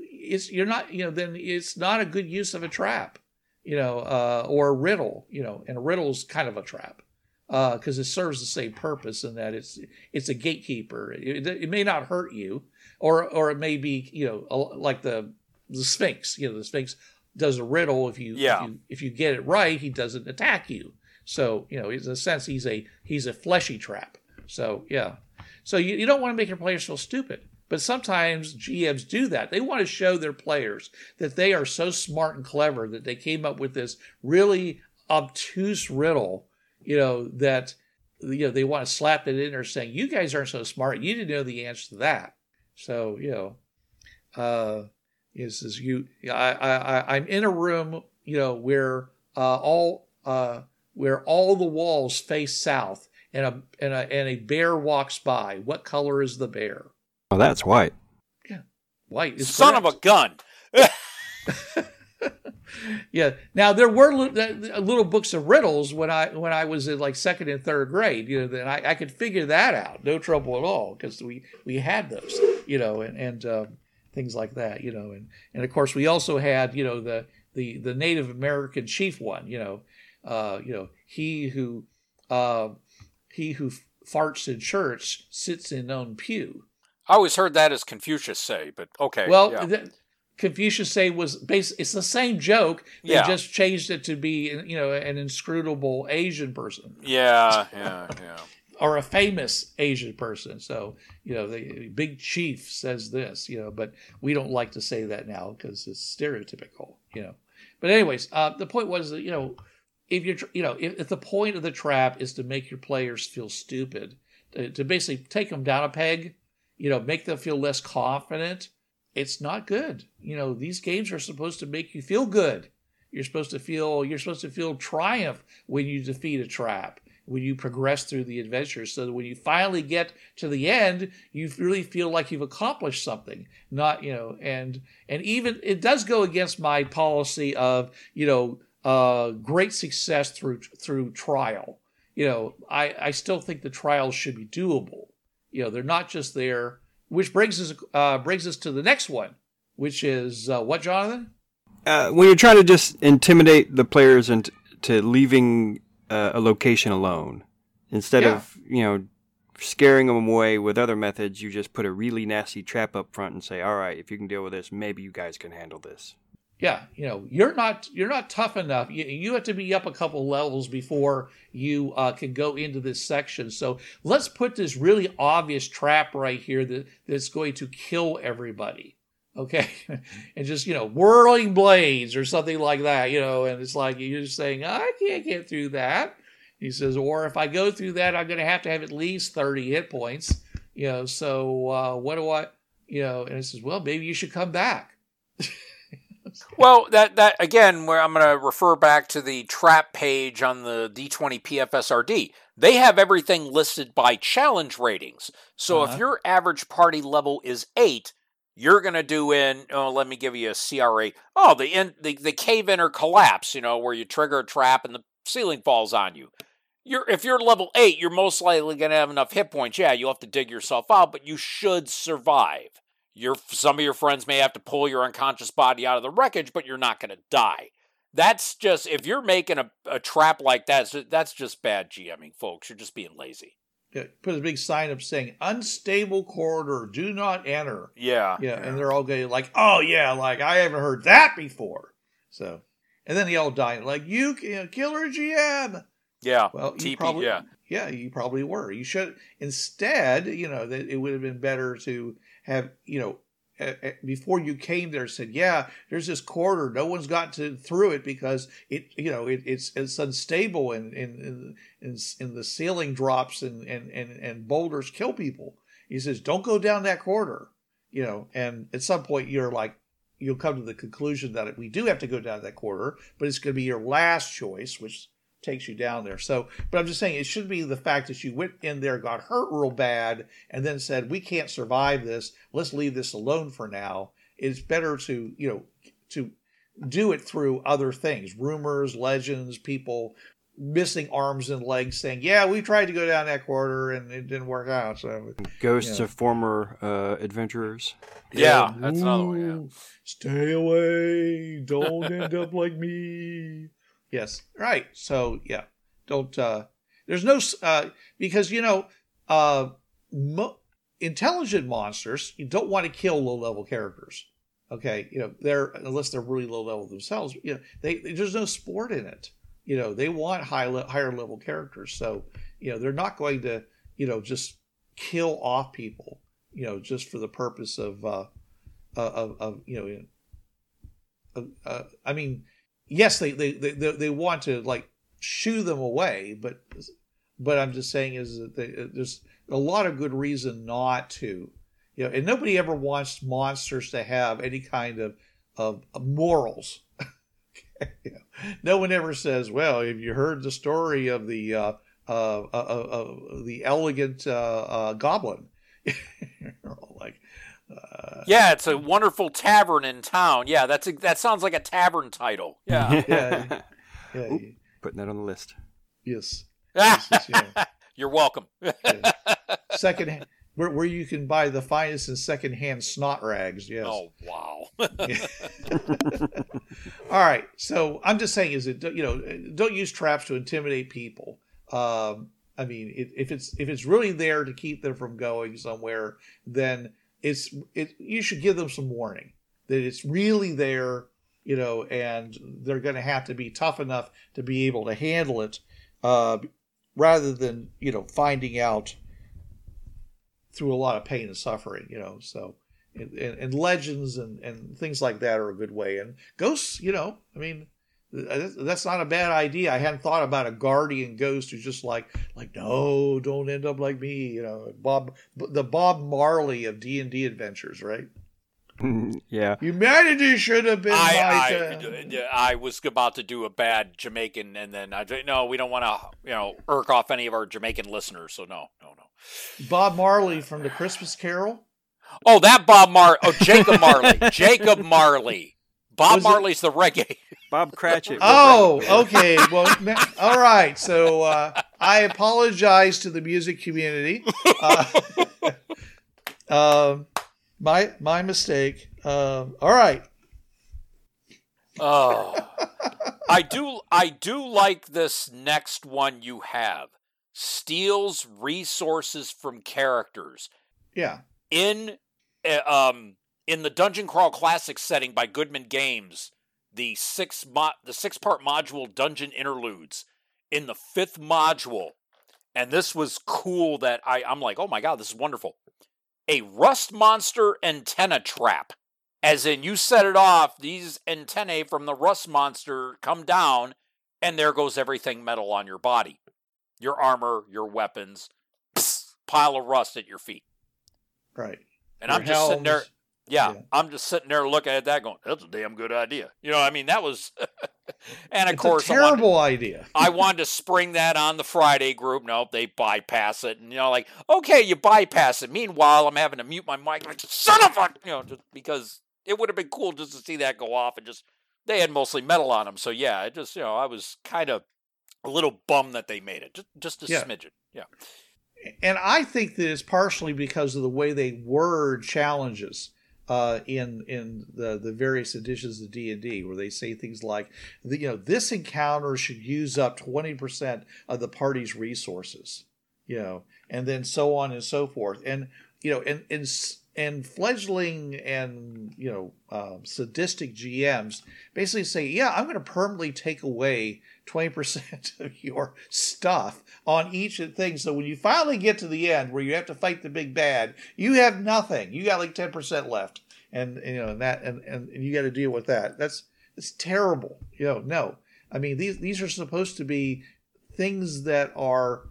it's you're not, you know, then it's not a good use of a trap. you know, uh, or a riddle, you know, and a riddle is kind of a trap because uh, it serves the same purpose in that it's it's a gatekeeper. It, it, may not hurt you, or or it may be you know like the the Sphinx. You know, the Sphinx does a riddle. If you yeah. if you, if you get it right, he doesn't attack you. So you know, in a sense, he's a he's a fleshy trap. So yeah, so you, you don't want to make your players feel stupid. But sometimes GMs do that. They want to show their players that they are so smart and clever that they came up with this really obtuse riddle, you know, that you know they want to slap it in there saying, You guys aren't so smart. You didn't know the answer to that. So, you know, uh is is you I, I I'm in a room, you know, where uh all uh where all the walls face south and a and a and a bear walks by. What color is the bear? Oh, that's white. Yeah, white. Is Son correct. of a gun. yeah. Now there were little books of riddles when I when I was in like second and third grade. You know, then I, I could figure that out, no trouble at all, because we we had those. You know, and and um, things like that. You know, and and of course we also had you know the the the Native American chief one. You know, uh, you know he who uh, he who farts in church sits in own pew. I always heard that as Confucius say, but okay. Well, yeah. the, Confucius say was base. It's the same joke. They yeah. just changed it to be, you know, an inscrutable Asian person. Yeah, yeah, yeah. Or a famous Asian person. So you know, the big chief says this, you know, but we don't like to say that now because it's stereotypical, you know. But anyways, uh, the point was that you know, if you're, you know, if, if, the point of the trap is to make your players feel stupid, to, to basically take them down a peg you know, make them feel less confident, it's not good. You know, these games are supposed to make you feel good. You're supposed to feel you're supposed to feel triumph when you defeat a trap, when you progress through the adventure, so that when you finally get to the end, you really feel like you've accomplished something. Not you know, and and even it does go against my policy of you know uh, great success through through trial. You know, I I still think the trials should be doable you know, they're not just there. Which brings us uh, brings us to the next one, which is uh, what, Jonathan? Uh, when you're trying to just intimidate the players into to leaving uh, a location alone, instead yeah. of you know scaring them away with other methods, you just put a really nasty trap up front and say, "All right, if you can deal with this, maybe you guys can handle this." yeah you know you're not you're not tough enough you, you have to be up a couple levels before you uh, can go into this section so let's put this really obvious trap right here that, that's going to kill everybody okay and just you know whirling blades or something like that you know and it's like you're just saying i can't get through that he says or if i go through that i'm going to have to have at least 30 hit points you know so uh, what do i you know and he says well maybe you should come back well, that that again, where I'm going to refer back to the trap page on the D20 PFSRD. They have everything listed by challenge ratings. So uh-huh. if your average party level is eight, you're going to do in. Oh, let me give you a CRA. Oh, the in the, the cave or collapse. You know, where you trigger a trap and the ceiling falls on you. You're, if you're level eight, you're most likely going to have enough hit points. Yeah, you'll have to dig yourself out, but you should survive. Your some of your friends may have to pull your unconscious body out of the wreckage, but you're not going to die. That's just if you're making a, a trap like that, that's just bad GMing, folks. You're just being lazy. Yeah, put a big sign up saying "unstable corridor, do not enter." Yeah, yeah, and they're all going like, "Oh yeah, like I haven't heard that before." So, and then they all die like, "You, killer GM." Yeah. Well, you probably, yeah, yeah, you probably were. You should instead, you know, that it would have been better to have you know before you came there said, yeah, there's this corridor. No one's gotten to, through it because it, you know, it, it's it's unstable and and and, and the ceiling drops and, and and and boulders kill people. He says, don't go down that corridor, you know. And at some point, you're like, you'll come to the conclusion that we do have to go down that corridor, but it's going to be your last choice, which takes you down there. So, but I'm just saying it should be the fact that you went in there, got hurt real bad, and then said, "We can't survive this. Let's leave this alone for now." It's better to you know to do it through other things, rumors, legends, people missing arms and legs, saying, "Yeah, we tried to go down that corridor and it didn't work out." So Ghosts Yeah. of former uh, adventurers. Yeah, that's another one. Yeah. Stay away. Don't end up like me. Yes. Right. So yeah. Don't uh there's no uh because you know uh mo- intelligent monsters you don't want to kill low level characters. Okay, you know, they're unless they're really low level themselves, you know, they there's no sport in it. You know, they want high le- higher level characters. So, you know, they're not going to, you know, just kill off people, you know, just for the purpose of uh of, of you know uh, i mean yes they, they they they want to like shoo them away but but i'm just saying is that they, there's a lot of good reason not to. You know and nobody ever wants monsters to have any kind of of, morals. You know, no one ever says well have you heard the story of the uh uh, uh, uh, uh the elegant uh, uh goblin? Like uh, Yeah, it's a wonderful tavern in town. Yeah, that's a, that sounds like a tavern title. Yeah. Yeah. yeah, Oop. Putting that on the list. yes Yes, yes, yeah. You're welcome. Yeah. second hand, where, where you can buy the finest and second hand snot rags. Yes. Oh wow. All right. So I'm just saying, is it you know don't use traps to intimidate people. Um, I mean, it, if it's if it's really there to keep them from going somewhere, then it's it. You should give them some warning that it's really there, you know, and they're going to have to be tough enough to be able to handle it, uh, rather than you know finding out through a lot of pain and suffering. You know, so and, and, and legends and, and things like that are a good way. And ghosts, you know, I mean, that's not a bad idea. I hadn't thought about a guardian ghost who's just like, like, no, don't end up like me. You know, Bob, the Bob Marley of D and D adventures, right? yeah. Humanity should have been I, my. I, uh, uh, I was about to do a bad Jamaican, and then I no, we don't want to you know irk off any of our Jamaican listeners. So no, no, no. Bob Marley from the Christmas Carol. Oh, that Bob Mar. Oh, Jacob Marley. Jacob Marley. Bob Was it- Marley's the reggae. Bob Cratchit. Oh, right. okay. Well, ma- all right. So uh, I apologize to the music community. Uh, um, my my mistake. Um, all right. Oh, I do. I do like this next one you have. Steals resources from characters Yeah. in uh, um in the Dungeon Crawl Classic setting by Goodman Games. The six mo- the six part module Dungeon Interludes in the fifth module, and this was cool. That I I'm like, oh my god, this is wonderful. A rust monster antenna trap. As in, you set it off, these antennae from the rust monster come down, and there goes everything metal on your body. Your armor, your weapons, psst, pile of rust at your feet. Right. And Your I'm just sitting there. Yeah, Yeah. I'm just sitting there looking at that, going, "That's a damn good idea." You know, I mean, that was, and of It's course, a I wanted- terrible idea. I wanted to spring that on the Friday group. Nope, they bypass it, and you know, like, okay, you bypass it. Meanwhile, I'm having to mute my mic, like, son of a, you know, just because it would have been cool just to see that go off, and just they had mostly metal on them, so yeah, it just, you know, I was kind of a little bummed that they made it, just, just a Yeah. smidgen, yeah. and I think that it's partially because of the way they word challenges uh, in in the the various editions of D and D, where they say things like, you know, this encounter should use up twenty percent of the party's resources, you know, and then so on and so forth, and you know, and and and fledgling and you know um, sadistic GMs basically say, yeah, I'm going to permanently take away 20% of your stuff on each things. So when you finally get to the end where you have to fight the big bad, you have nothing. You got like 10% left. And, you know, and that, and, and, and you got to deal with that. That's, it's terrible. You know, no. I mean, these, these are supposed to be things that are,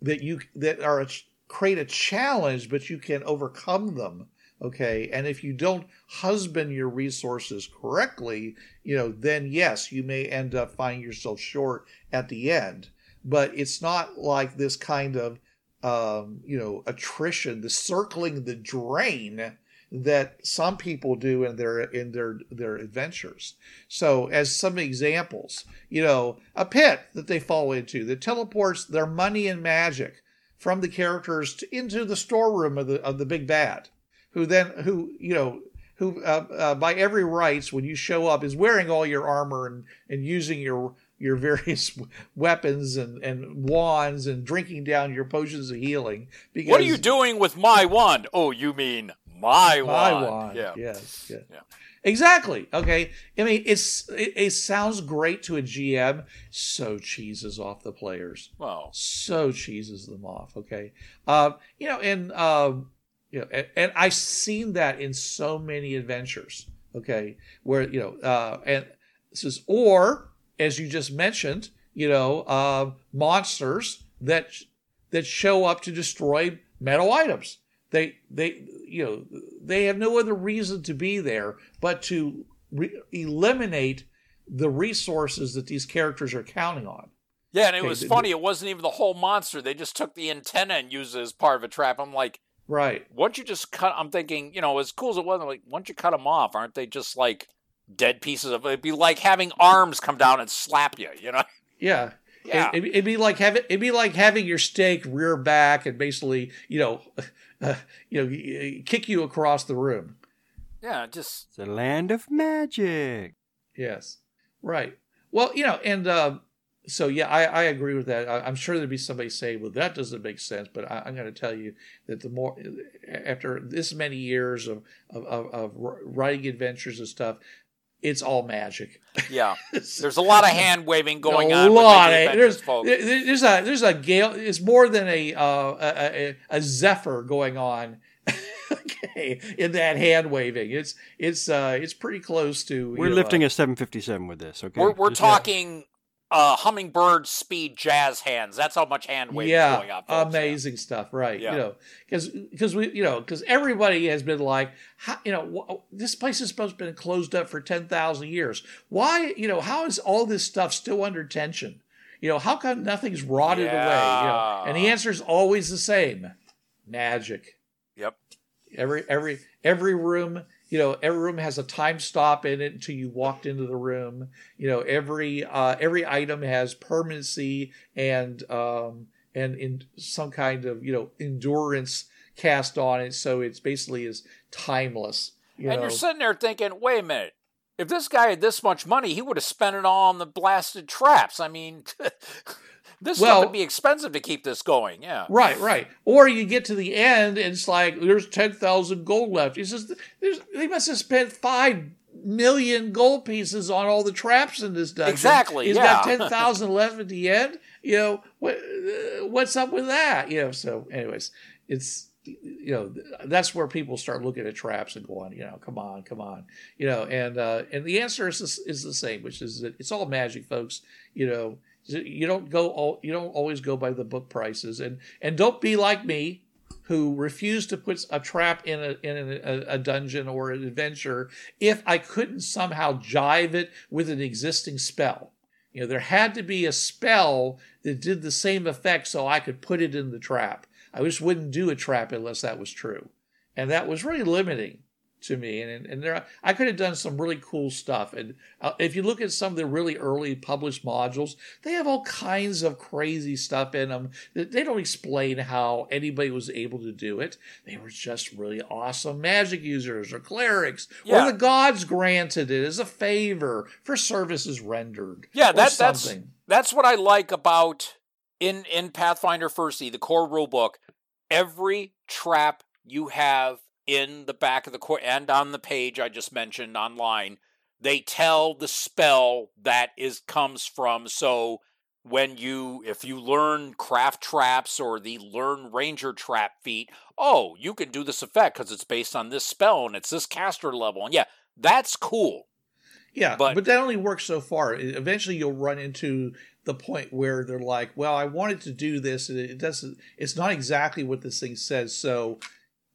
that you, that are, a, create a challenge, but you can overcome them. Okay. And if you don't husband your resources correctly, you know, then yes, you may end up finding yourself short at the end. But it's not like this kind of, um, you know, attrition, the circling the drain that some people do in their in their their adventures. So, as some examples, you know, a pit that they fall into that teleports their money and magic from the characters to, into the storeroom of the of the big bad, who then who you know who uh, uh, by every rights when you show up is wearing all your armor and and using your your various weapons and, and wands and drinking down your potions of healing. Because what are you doing with my wand? Oh, you mean my, my wand? wand. Yeah. Yes. Yeah. yeah. Exactly. Okay. I mean, it's it, it, sounds great to a GM. So cheeses off the players. Wow. So cheeses them off. Okay. Uh, you know, and um, you know, and, and I've seen that in so many adventures. Okay, where you know, uh, and this is or as you just mentioned, you know, uh, monsters that that show up to destroy metal items. They they you know they have no other reason to be there but to re- eliminate the resources that these characters are counting on. Yeah, and it okay, was funny. it wasn't even the whole monster. They just took the antenna and used it as part of a trap. I'm like, right. Once you just cut, I'm thinking, you know, as cool as it was, I'm like, once you cut them off, aren't they just like dead pieces of it'd be like having arms come down and slap you you know? Yeah. Yeah. it, would be like having it'd be like having your steak rear back and basically you know uh, you know kick you across the room. Yeah just the land of magic. Yes. Right. Well you know and uh, so yeah I, I agree with that I, am sure there'd be somebody saying well that doesn't make sense but I, am going to tell you that the more after this many years of, of, of, of writing adventures and stuff it's all magic. Yeah, there's a lot of hand waving going a on. A lot. The there's there's a there's a gale. It's more than a uh, a, a, zephyr going on. okay, in that hand waving, it's it's uh it's pretty close to. We're lifting a 757 with this. Okay, we're we're Just talking uh, hummingbird speed jazz hands. That's how much hand waving yeah, going. Folks. Amazing yeah. stuff, right? Yeah. You know, because because we you know because everybody has been like, how, you know, this place is supposed to been closed up for ten thousand years. Why you know how is all this stuff still under tension? You know, how come nothing's rotted yeah. away? You know, and the answer is always the same: magic. Yep. Every every every room you know every room has a time stop in it until you walked into the room. You know every uh, every item has permanency and um, and in some kind of you know endurance cast on it. So it's basically is timeless you and know? you're sitting there thinking wait a minute. If this guy had this much money he would have spent it all on the blasted traps. I mean This well, would be expensive to keep this going. Yeah. Right, right. Or you get to the end and it's like there's ten thousand gold left. He says they must have spent five million gold pieces on all the traps in this dungeon. Exactly. He's yeah. got ten thousand left at the end. You know what? Uh, what's up with that? You know. So, anyways, it's you know that's where people start looking at traps and going, you know, come on, come on, you know, and uh, and the answer is is the same, which is that it's all magic, folks. You know, you don't go you don't always go by the book prices, and and don't be like me, who refused to put a trap in a in a, a dungeon or an adventure if I couldn't somehow jive it with an existing spell. You know, there had to be a spell that did the same effect so I could put it in the trap. I just wouldn't do a trap unless that was true. And that was really limiting to me and and there I could have done some really cool stuff and uh, if you look at some of the really early published modules they have all kinds of crazy stuff in them they don't explain how anybody was able to do it they were just really awesome magic users or clerics yeah. or the gods granted it as a favor for services rendered yeah that, that's that's what I like about in in Pathfinder First the core rulebook every trap you have in the back of the court and on the page I just mentioned online, they tell the spell that is comes from. So when you if you learn craft traps or the learn ranger trap feat, oh, you can do this effect because it's based on this spell and it's this caster level. And yeah, that's cool. Yeah, but, but that only works so far. Eventually, you'll run into the point where they're like, "Well, I wanted to do this, and it doesn't. It's not exactly what this thing says, so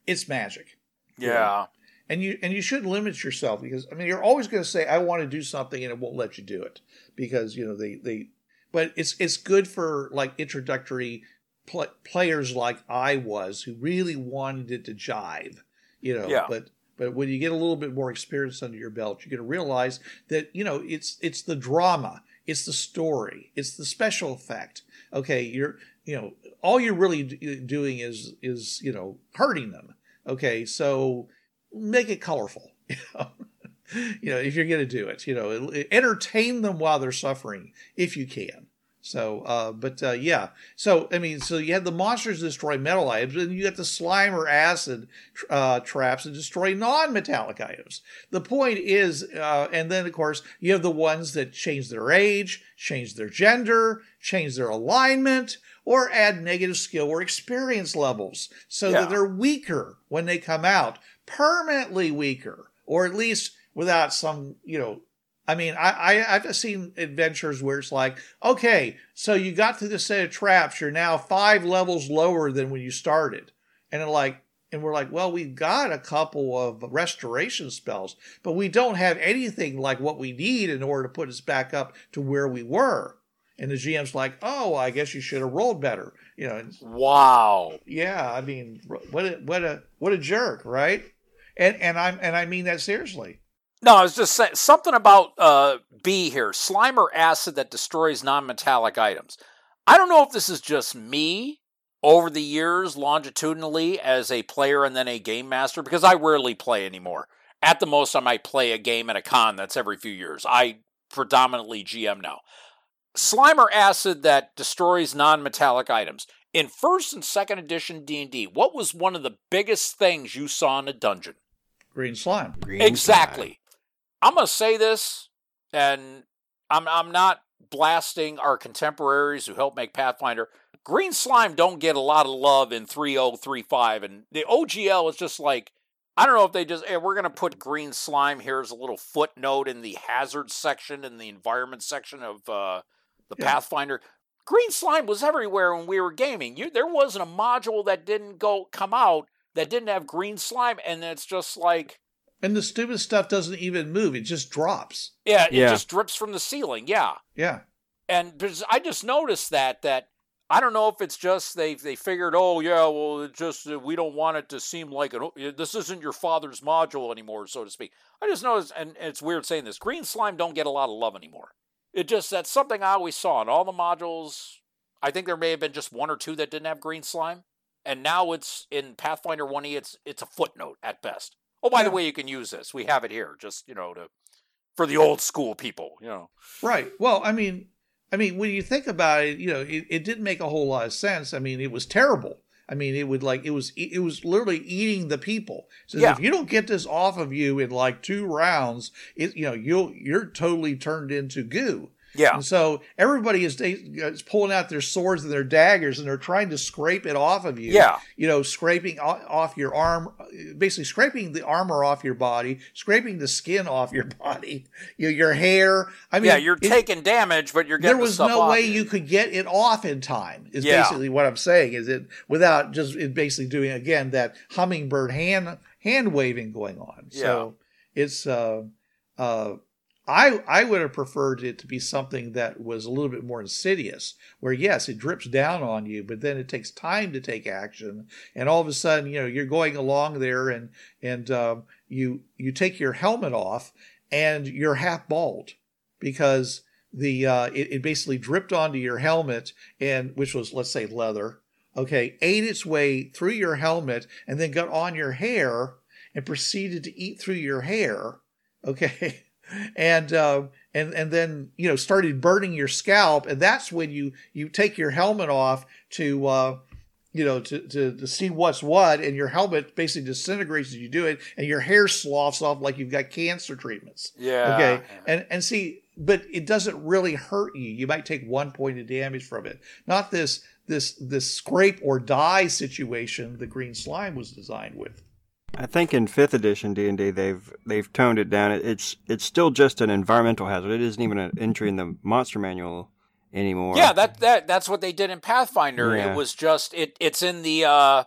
it's magic." Yeah. And you and you shouldn't limit yourself because I mean you're always going to say I want to do something and it won't let you do it because you know they they but it's it's good for like introductory pl- players like I was who really wanted it to jive, you know. Yeah. But But when you get a little bit more experience under your belt, you're going to realize that you know it's it's the drama, it's the story, it's the special effect. Okay, you're you know all you're really doing is is you know hurting them. Okay, so make it colorful. You know, if you're going to do it, you know, entertain them while they're suffering if you can. So, uh, but uh, yeah. So, I mean, so you have the monsters destroy metal items, and you got the slime or acid uh, traps that destroy non metallic items. The point is, uh, and then of course, you have the ones that change their age, change their gender, change their alignment, or add negative skill or experience levels so Yeah. that they're weaker when they come out, permanently weaker, or at least without some, you know, I mean, I, I I've seen adventures where it's like, okay, so you got through this set of traps, you're now five levels lower than when you started, and like, and we're like, well, we've got a couple of restoration spells, but we don't have anything like what we need in order to put us back up to where we were. And the GM's like, oh, I guess you should have rolled better, you know. and Wow. yeah, I mean, what a, what a what a jerk, right? And and I'm and I mean that seriously. No, I was just saying something about uh, B here Slimer acid that destroys non metallic items. I don't know if this is just me over the years longitudinally as a player and then a game master because I rarely play anymore. At the most, I might play a game at a con that's every few years. I predominantly GM now. Slimer acid that destroys non metallic items. In first and second edition D&D, what was one of the biggest things you saw in a dungeon? Green slime. Green exactly. I'm gonna say this, and I'm I'm not blasting our contemporaries who helped make Pathfinder. Green slime don't get a lot of love in 3035, and the OGL is just like I don't know if they just hey, we're gonna put green slime here as a little footnote in the hazard section in the environment section of uh, the Yeah. Pathfinder. Green slime was everywhere when we were gaming. You there wasn't a module that didn't go come out that didn't have green slime, and it's just like And the stupid stuff doesn't even move; it just drops. Yeah, it Yeah. just drips from the ceiling. Yeah, Yeah, and I just noticed that that I don't know if it's just they they figured, oh yeah, well it just uh, we don't want it to seem like an, this isn't your father's module anymore, so to speak. I just noticed, and it's weird saying this, green slime don't get a lot of love anymore. It just that's something I always saw in all the modules. I think there may have been just one or two that didn't have green slime, and now it's in Pathfinder One E. It's it's a footnote at best. Oh, by the way, you can use this. We have it here, just you know to for the old school people, you know. right. Well, I mean, I mean, when you think about it, you know, it, it didn't make a whole lot of sense. I mean, it was terrible. I mean, it would like it was it was literally eating the people. So Yeah. if you don't get this off of you in like two rounds, it you know you'll you're totally turned into goo. Yeah. And so everybody is, is pulling out their swords and their daggers and they're trying to scrape it off of you. Yeah. You know, scraping off your arm, basically scraping the armor off your body, scraping the skin off your body, you know, your hair. I mean, yeah, you're it- taking damage, but you're getting there the was stuff no way you. you could get it off in time. Is Yeah. basically what I'm saying. Is it without just it basically doing again that hummingbird hand hand waving going on. So it's uh uh. I, I would have preferred it to be something that was a little bit more insidious, where yes, it drips down on you, but then it takes time to take action, and all of a sudden, you know, you're going along there, and and um, you you take your helmet off, and you're half bald because the uh, it, it basically dripped onto your helmet and which was let's say leather okay ate its way through your helmet and then got on your hair and proceeded to eat through your hair okay and uh, and and then you know started burning your scalp and that's when you you take your helmet off to uh, you know to, to to see what's what and your helmet basically disintegrates as you do it and your hair sloughs off like you've got cancer treatments Yeah. Okay. And and see, but it doesn't really hurt you. You might take one point of damage from it. Not this this this scrape or die situation the green slime was designed with. I think in fifth edition D and D they've they've toned it down. It's it's still just an environmental hazard. It isn't even an entry in the monster manual anymore. Yeah, that that that's what they did in Pathfinder. Yeah. It was just it it's in the uh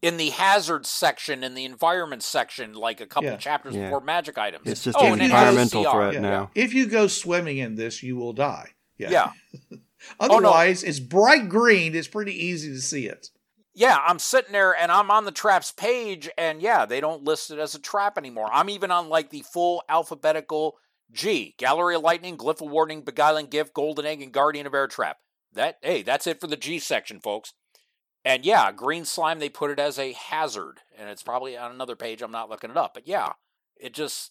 in the hazards section in the environment section like a couple Yeah. chapters Yeah. before magic items. it's just oh, an and it has environmental CR. threat Yeah. now. If you go swimming in this, you will die. Yeah. Otherwise, it's bright green. It's pretty easy to see it. Yeah, I'm sitting there and I'm on the traps page, and yeah, they don't list it as a trap anymore. I'm even on like the full alphabetical G Gallery of Lightning, Glyph of Warding, Beguiling Gift, Golden Egg, and Guardian of Air Trap. That hey, that's it for the G section, folks. And yeah, green slime, they put it as a hazard, and it's probably on another page. I'm not looking it up, but yeah, it just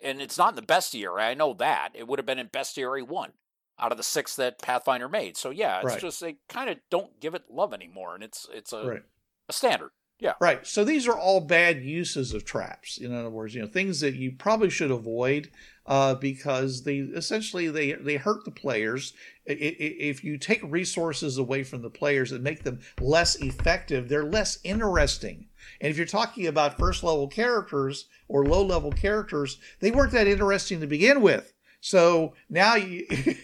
and it's not in the bestiary. I know that it would have been in bestiary one out of the six that Pathfinder made. So yeah, it's Right. just they kind of don't give it love anymore, and it's it's a, Right. a standard. Yeah, Right. So these are all bad uses of traps. In other words, you know, things that you probably should avoid uh, because they essentially they they hurt the players. If you take resources away from the players and make them less effective, they're less interesting. And if you're talking about first level characters or low level characters, they weren't that interesting to begin with. So now you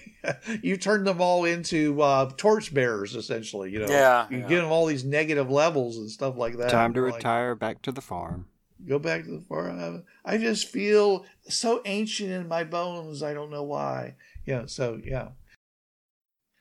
you turn them all into uh, torchbearers, essentially. You know, Yeah, you yeah. give them all these negative levels and stuff like that. Time to Like, retire back to the farm. Go back to the farm. I just feel so ancient in my bones. I don't know why. Yeah. So yeah.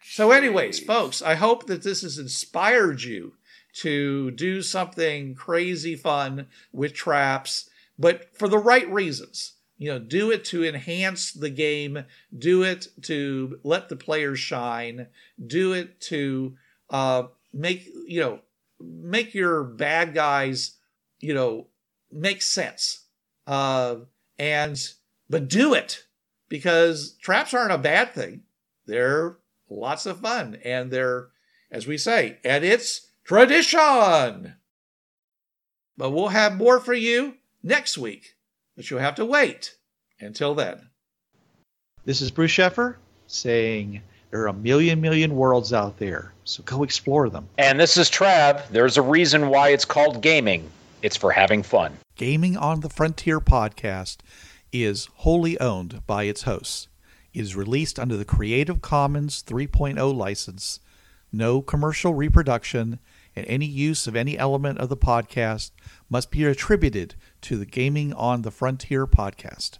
So, anyways, folks, I hope that this has inspired you to do something crazy fun with traps, but for the right reasons. You know, do it to enhance the game, do it to let the players shine, do it to uh, make, you know, make your bad guys, you know, make sense. Uh, and, but do it because traps aren't a bad thing. They're lots of fun and they're, as we say, and it's tradition. But we'll have more for you next week, but you'll have to wait until then. This is Bruce Sheffer saying there are a million, million worlds out there, so go explore them. And this is Trav. There's a reason why it's called gaming. It's for having fun. Gaming on the Frontier podcast is wholly owned by its hosts. It is released under the Creative Commons 3.0 license. No commercial reproduction and any use of any element of the podcast must be attributed to the Gaming on the Frontier podcast.